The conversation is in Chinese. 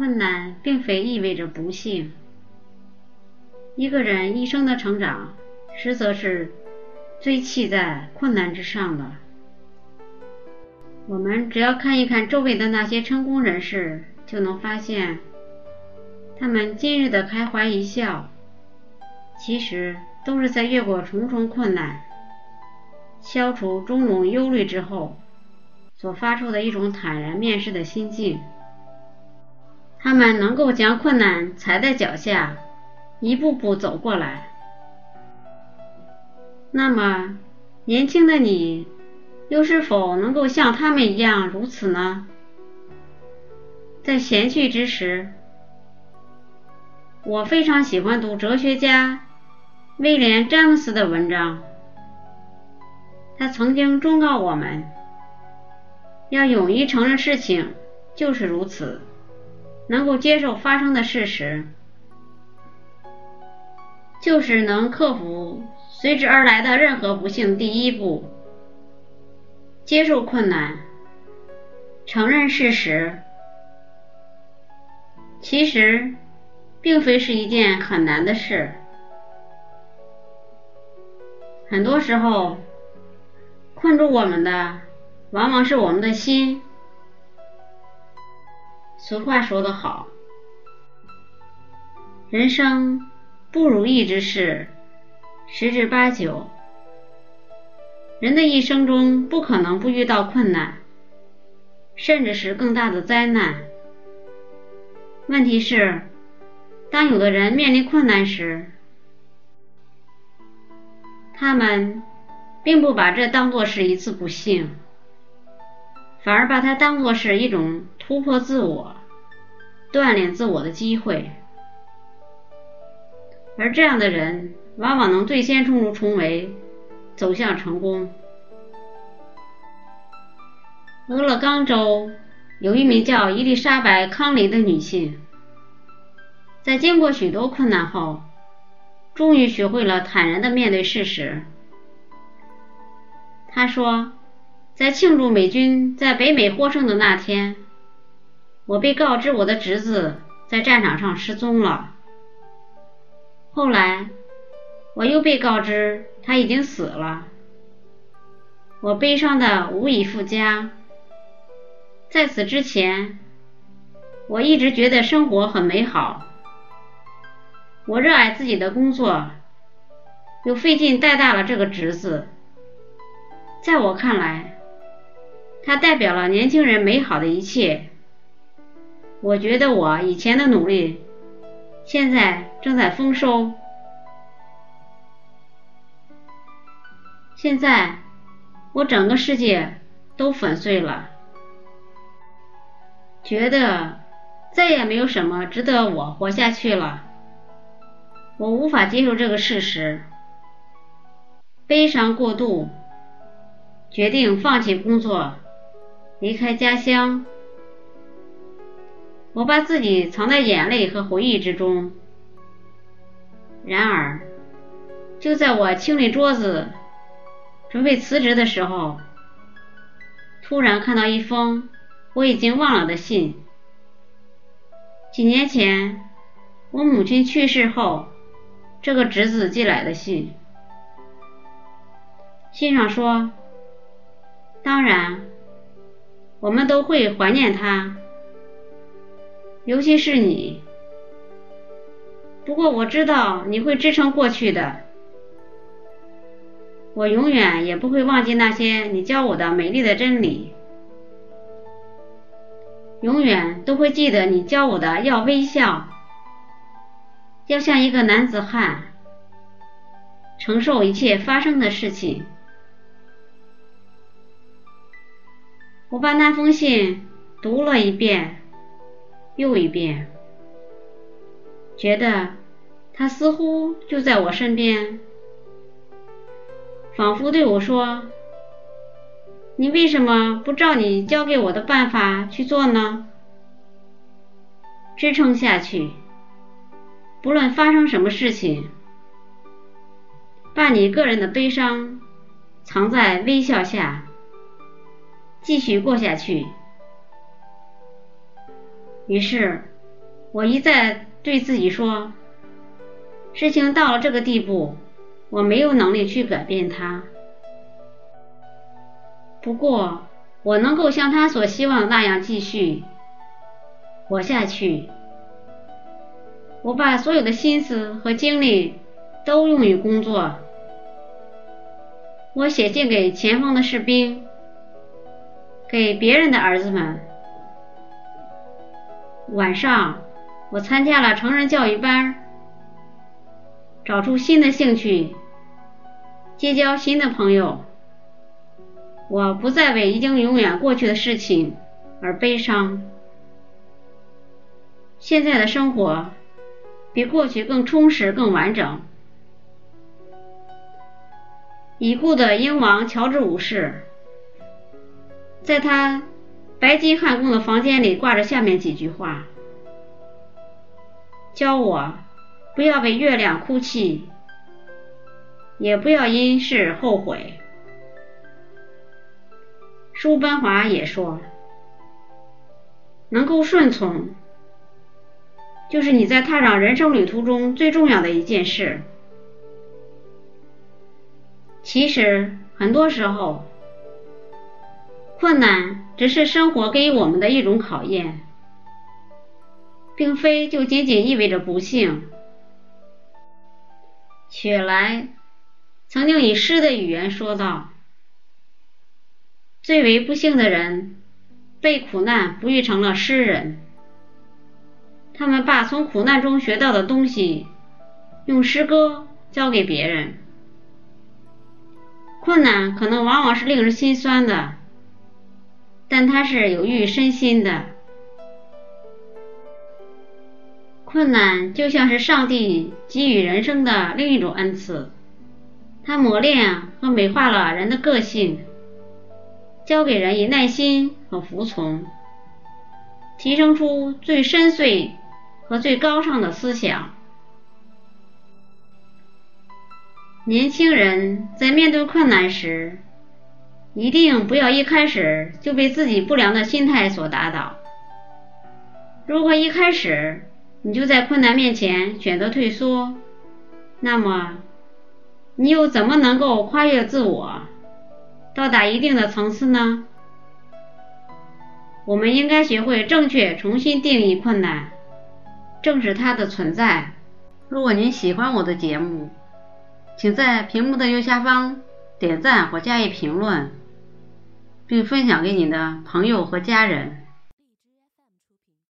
困难并非意味着不幸。一个人一生的成长，实则是堆砌在困难之上的。我们只要看一看周围的那些成功人士，就能发现，他们今日的开怀一笑，其实都是在越过重重困难、消除种种忧虑之后，所发出的一种坦然面世的心境。他们能够将困难踩在脚下，一步步走过来。那么，年轻的你。又是否能够像他们一样如此呢？在闲去之时，我非常喜欢读哲学家威廉·詹姆斯的文章。他曾经忠告我们，要勇于承认事情就是如此，能够接受发生的事实，就是能克服随之而来的任何不幸第一步。接受困难，承认事实，其实并非是一件很难的事。很多时候，困住我们的往往是我们的心。俗话说得好，人生不如意之事十之八九。人的一生中不可能不遇到困难，甚至是更大的灾难。问题是，当有的人面临困难时，他们并不把这当作是一次不幸，反而把它当作是一种突破自我、锻炼自我的机会。而这样的人，往往能最先冲出重围。走向成功。俄勒冈州有一名叫伊丽莎白·康林的女性，在经过许多困难后，终于学会了坦然的面对事实。她说：“在庆祝美军在北美获胜的那天，我被告知我的侄子在战场上失踪了。后来，我又被告知。”他已经死了，我悲伤的无以复加。在此之前，我一直觉得生活很美好，我热爱自己的工作，又费劲带大了这个侄子。在我看来，它代表了年轻人美好的一切。我觉得我以前的努力，现在正在丰收。现在，我整个世界都粉碎了，觉得再也没有什么值得我活下去了。我无法接受这个事实，悲伤过度，决定放弃工作，离开家乡。我把自己藏在眼泪和回忆之中。然而，就在我清理桌子。准备辞职的时候，突然看到一封我已经忘了的信。几年前，我母亲去世后，这个侄子寄来的信。信上说：“当然，我们都会怀念他，尤其是你。不过我知道你会支撑过去的。”我永远也不会忘记那些你教我的美丽的真理，永远都会记得你教我的要微笑，要像一个男子汉，承受一切发生的事情。我把那封信读了一遍又一遍，觉得他似乎就在我身边。仿佛对我说：“你为什么不照你教给我的办法去做呢？支撑下去，不论发生什么事情，把你个人的悲伤藏在微笑下，继续过下去。”于是，我一再对自己说，事情到了这个地步，我没有能力去改变它。不过，我能够像他所希望那样继续活下去。我把所有的心思和精力都用于工作。我写信给前方的士兵，给别人的儿子们。晚上，我参加了成人教育班，找出新的兴趣，结交新的朋友。我不再为已经永远过去的事情而悲伤。现在的生活比过去更充实、更完整。已故的英王乔治五世，在他白金汉宫的房间里挂着下面几句话：教我不要为月亮哭泣，也不要因事后悔。叔班华也说：“能够顺从，就是你在踏上人生旅途中最重要的一件事。”其实，很多时候，困难只是生活给予我们的一种考验，并非就仅仅意味着不幸。雪莱曾经以诗的语言说道：“最为不幸的人，被苦难哺育成了诗人。他们把从苦难中学到的东西，用诗歌教给别人。”困难可能往往是令人心酸的，但它是有益身心的。困难就像是上帝给予人生的另一种恩赐，它磨练和美化了人的个性，教给人以耐心和服从，提升出最深邃和最高尚的思想。年轻人在面对困难时，一定不要一开始就被自己不良的心态所打倒。如果一开始你就在困难面前选择退缩，那么你又怎么能够跨越自我，到达一定的层次呢？我们应该学会正确重新定义困难，正视它的存在。如果您喜欢我的节目，请在屏幕的右下方点赞或加以评论，并分享给你的朋友和家人。